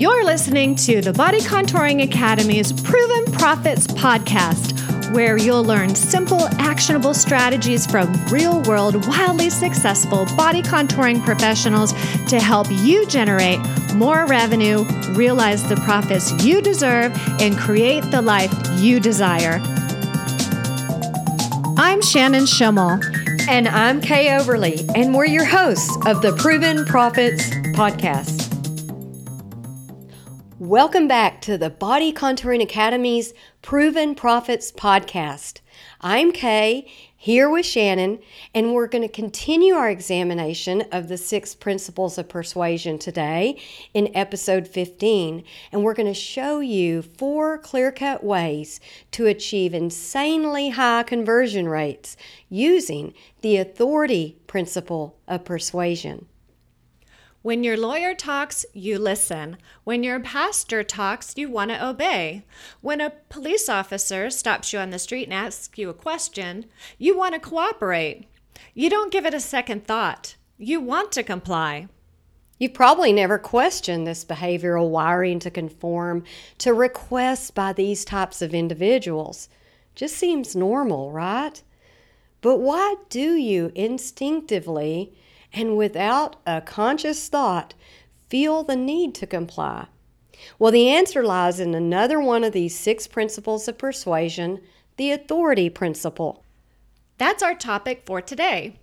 You're listening to the Body Contouring Academy's Proven Profits podcast, where you'll learn simple, actionable strategies from real world, wildly successful body contouring professionals to help you generate more revenue, realize the profits you deserve, and create the life you desire. I'm Shannon Schimmel. And I'm Kay Overly, and we're your hosts of the Proven Profits podcast. Welcome back to the Body Contouring Academy's Proven Profits podcast. I'm Kay, here with Shannon, and we're going to continue our examination of the six principles of persuasion today in episode 15. And we're going to show you four clear cut ways to achieve insanely high conversion rates using the authority principle of persuasion. When your lawyer talks, you listen. When your pastor talks, you want to obey. When a police officer stops you on the street and asks you a question, you want to cooperate. You don't give it a second thought. You want to comply. You've probably never questioned this behavioral wiring to conform to requests by these types of individuals. Just seems normal, right? But why do you instinctively and without a conscious thought feel the need to comply? Well, the answer lies in another one of these six principles of persuasion, the authority principle. That's our topic for today.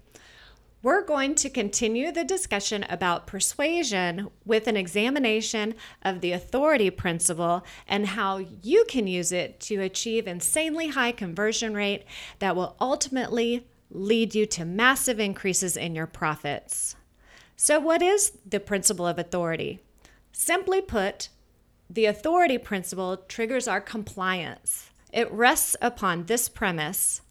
We're going to continue the discussion about persuasion with an examination of the authority principle and how you can use it to achieve insanely high conversion rate that will ultimately lead you to massive increases in your profits. So, what is the principle of authority? Simply put, the authority principle triggers our compliance. It rests upon this premise.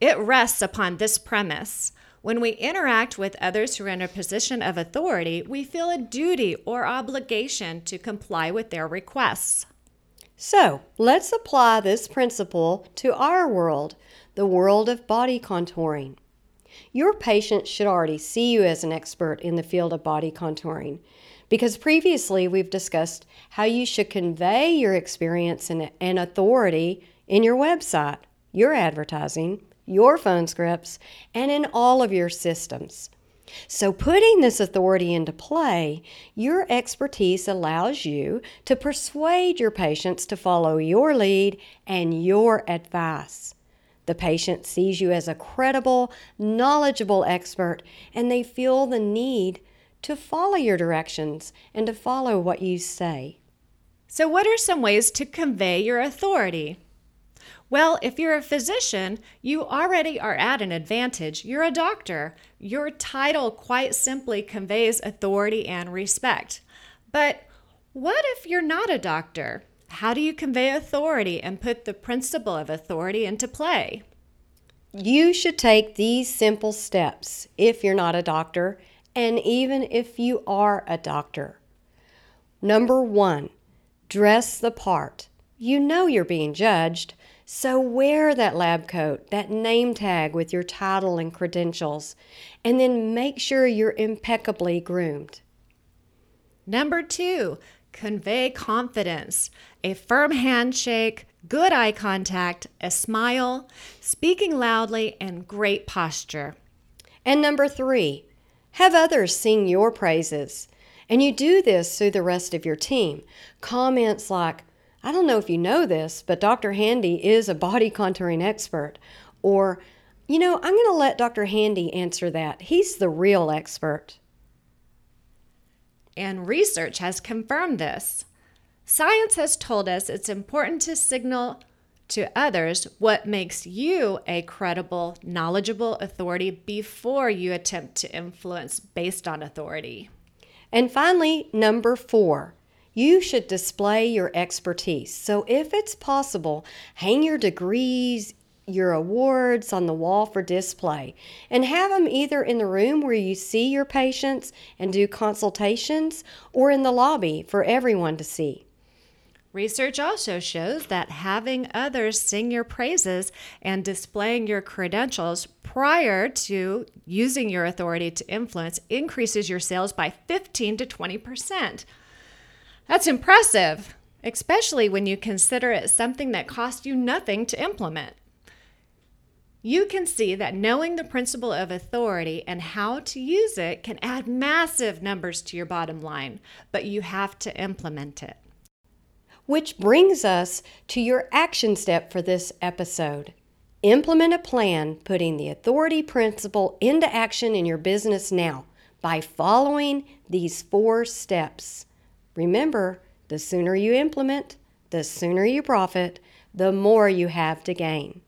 It rests upon this premise. When we interact with others who are in a position of authority, we feel a duty or obligation to comply with their requests. So, let's apply this principle to our world the world of body contouring. Your patient should already see you as an expert in the field of body contouring because previously we've discussed how you should convey your experience and, and authority in your website, your advertising, your phone scripts, and in all of your systems. So, putting this authority into play, your expertise allows you to persuade your patients to follow your lead and your advice. The patient sees you as a credible, knowledgeable expert, and they feel the need to follow your directions and to follow what you say. So, what are some ways to convey your authority? Well, if you're a physician, you already are at an advantage. You're a doctor. Your title quite simply conveys authority and respect. But what if you're not a doctor? How do you convey authority and put the principle of authority into play? You should take these simple steps if you're not a doctor, and even if you are a doctor. Number one, dress the part. You know you're being judged, so wear that lab coat, that name tag with your title and credentials, and then make sure you're impeccably groomed. Number two, convey confidence, a firm handshake, good eye contact, a smile, speaking loudly, and great posture. And number three, have others sing your praises. And you do this through the rest of your team. Comments like, I don't know if you know this, but Dr. Handy is a body contouring expert. Or, you know, I'm going to let Dr. Handy answer that. He's the real expert. And research has confirmed this. Science has told us it's important to signal to others what makes you a credible, knowledgeable authority before you attempt to influence based on authority. And finally, number four, you should display your expertise. So, if it's possible, hang your degrees, your awards on the wall for display and have them either in the room where you see your patients and do consultations or in the lobby for everyone to see. Research also shows that having others sing your praises and displaying your credentials prior to using your authority to influence increases your sales by 15 to 20%. That's impressive, especially when you consider it something that costs you nothing to implement. You can see that knowing the principle of authority and how to use it can add massive numbers to your bottom line, but you have to implement it. Which brings us to your action step for this episode. Implement a plan putting the authority principle into action in your business now by following these four steps. Remember, the sooner you implement, the sooner you profit, the more you have to gain.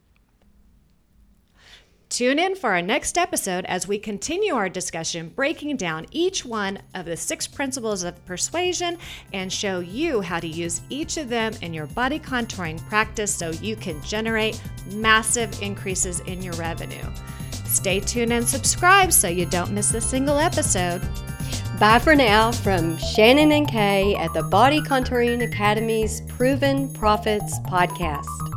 Tune in for our next episode as we continue our discussion breaking down each one of the six principles of persuasion and show you how to use each of them in your body contouring practice so you can generate massive increases in your revenue. Stay tuned and subscribe so you don't miss a single episode. Bye for now from Shannon and Kay at the Body Contouring Academy's Proven Profits podcast.